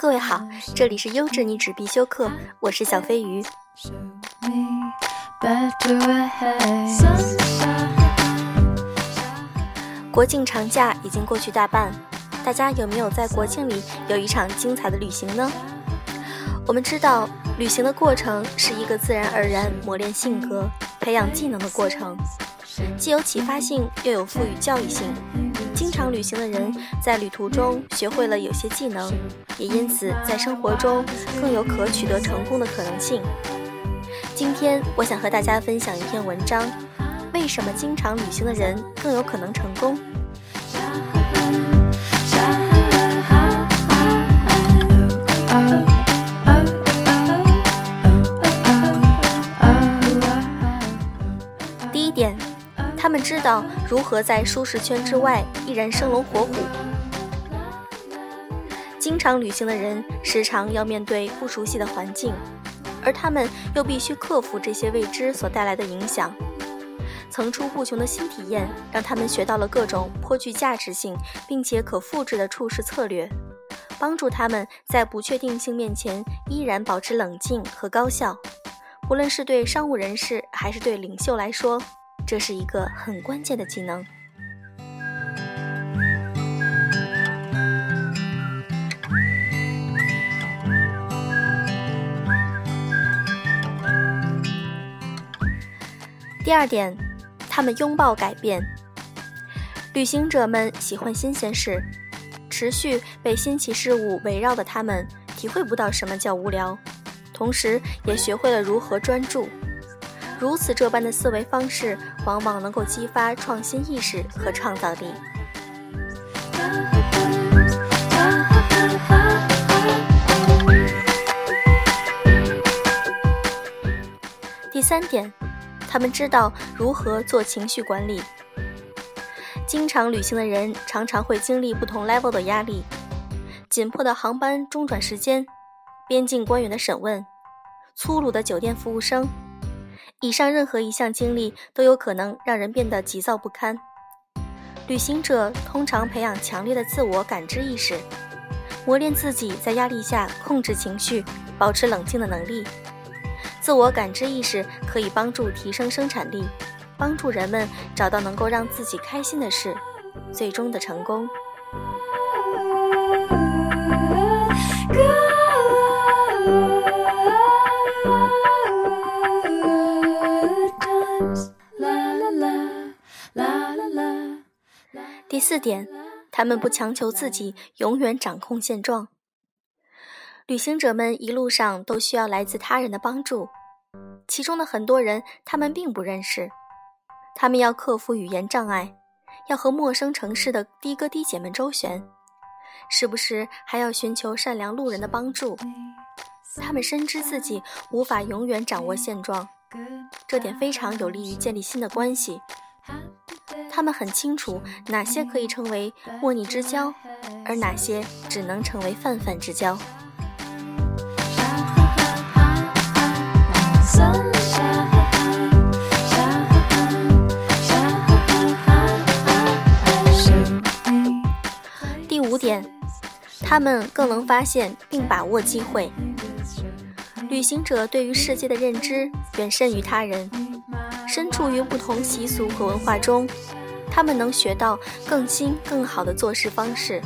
各位好这里是优质女纸必修课，我是小飞鱼。国庆长假已经过去大半，大家有没有在国庆里有一场精彩的旅行呢？我们知道，旅行的过程是一个自然而然磨练性格、培养技能的过程，既有启发性，又有赋予教育性。经常旅行的人在旅途中学会了有些技能，也因此在生活中更有可取得成功的可能性。今天我想和大家分享一篇文章：为什么经常旅行的人更有可能成功？知道如何在舒适圈之外依然生龙活虎。经常旅行的人时常要面对不熟悉的环境。而他们又必须克服这些未知所带来的影响，层出不穷的新体验让他们学到了各种颇具价值性并且可复制的处事策略，帮助他们在不确定性面前依然保持冷静和高效。无论是对商务人士还是对领袖来说，这是一个很关键的技能。第二点，他们拥抱改变。旅行者们喜欢新鲜事，持续被新奇事物围绕的他们，体会不到什么叫无聊，同时也学会了如何专注。如此这般的思维方式，往往能够激发创新意识和创造力。第三点。他们知道如何做情绪管理。经常旅行的人常常会经历不同 level 的压力：紧迫的航班中转时间、边境官员的审问、粗鲁的酒店服务生。以上任何一项经历都有可能让人变得急躁不堪。旅行者通常培养强烈的自我感知意识，磨练自己在压力下控制情绪、保持冷静的能力。自我感知意识可以帮助提升生产力，帮助人们找到能够让自己开心的事，最终的成功。四点，他们不强求自己永远掌控现状。旅行者们一路上都需要来自他人的帮助。其中的很多人，他们并不认识，他们要克服语言障碍，要和陌生城市的的哥弟姐们周旋，时不时还要寻求善良路人的帮助。他们深知自己无法永远掌握现状，这点非常有利于建立新的关系。他们很清楚哪些可以成为莫逆之交，而哪些只能成为泛泛之交。第五点，他们更能发现并把握机会。旅行者对于世界的认知远甚于他人，身处于不同习俗和文化中，他们能学到更新更好的做事方式，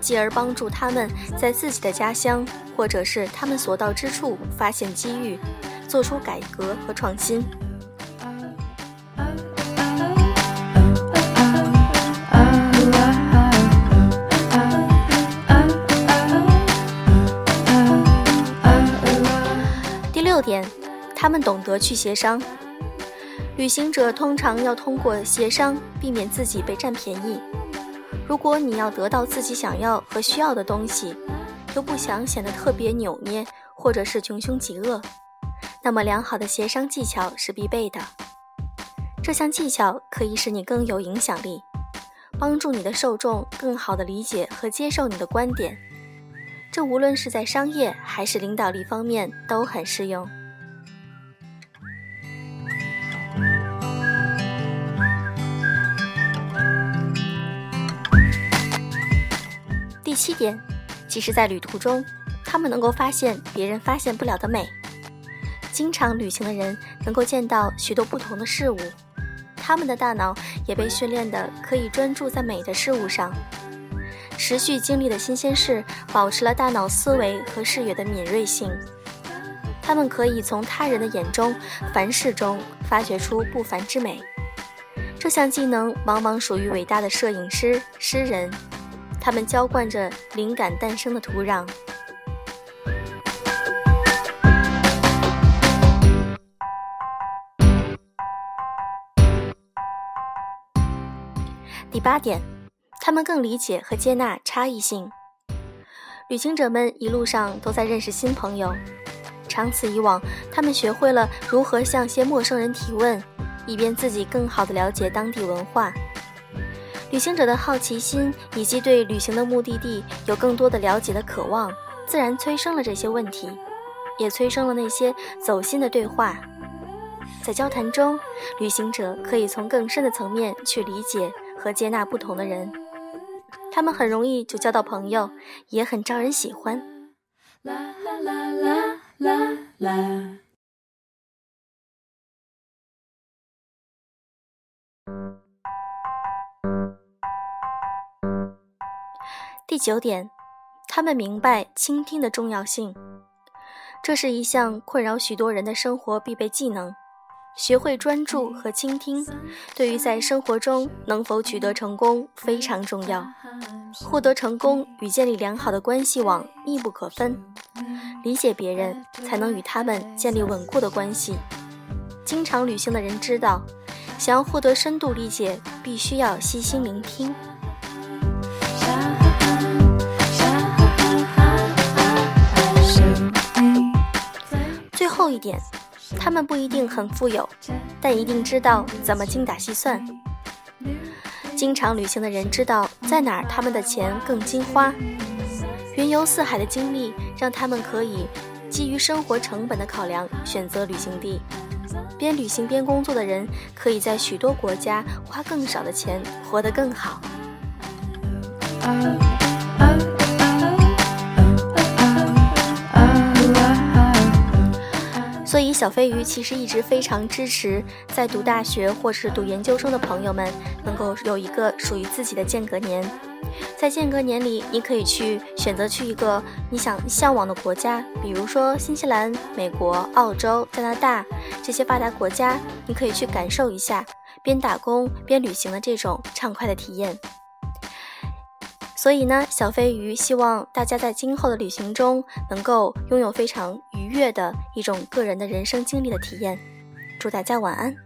继而帮助他们在自己的家乡或者是他们所到之处发现机遇。做出改革和创新。第六点，他们懂得去协商。旅行者通常要通过协商避免自己被占便宜。如果你要得到自己想要和需要的东西，又不想显得特别扭捏，或者是穷凶极恶。那么，良好的协商技巧是必备的。这项技巧可以使你更有影响力，帮助你的受众更好地理解和接受你的观点。这无论是在商业还是领导力方面都很适用。七点，即使在旅途中，他们能够发现别人发现不了的美。经常旅行的人能够见到许多不同的事物，他们的大脑也被训练的可以专注在美的事物上。持续经历的新鲜事，保持了大脑思维和视野的敏锐性。他们可以从他人的眼中、凡事中发掘出不凡之美。这项技能往往属于伟大的摄影师、诗人，他们浇灌着灵感诞生的土壤。第八点，他们更理解和接纳差异性。旅行者们一路上都在认识新朋友，长此以往，他们学会了如何向些陌生人提问，以便自己更好的了解当地文化。旅行者的好奇心以及对旅行的目的地有更多的了解的渴望，自然催生了这些问题，也催生了那些走心的对话。在交谈中，旅行者可以从更深的层面去理解。和接纳不同的人，他们很容易就交到朋友，也很招人喜欢。啦啦啦啦啦啦第九点，他们明白倾听的重要性，这是一项困扰许多人的生活必备技能。学会专注和倾听，对于在生活中能否取得成功非常重要。获得成功与建立良好的关系网密不可分。理解别人，才能与他们建立稳固的关系。经常旅行的人知道，想要获得深度理解，必须要细心聆听。一点。他们不一定很富有，但一定知道怎么精打细算。经常旅行的人知道在哪儿他们的钱更金花。云游四海的经历让他们可以基于生活成本的考量选择旅行地。边旅行边工作的人可以在许多国家花更少的钱活得更好。所以，小飞鱼其实一直非常支持在读大学或是读研究生的朋友们能够有一个属于自己的间隔年。在间隔年里，你可以去选择去一个你想向往的国家，比如说新西兰、美国、澳洲、加拿大这些发达国家，你可以去感受一下边打工边旅行的这种畅快的体验。所以呢，小飞鱼希望大家在今后的旅行中能够拥有非常愉悦的一种个人的人生经历的体验。祝大家晚安。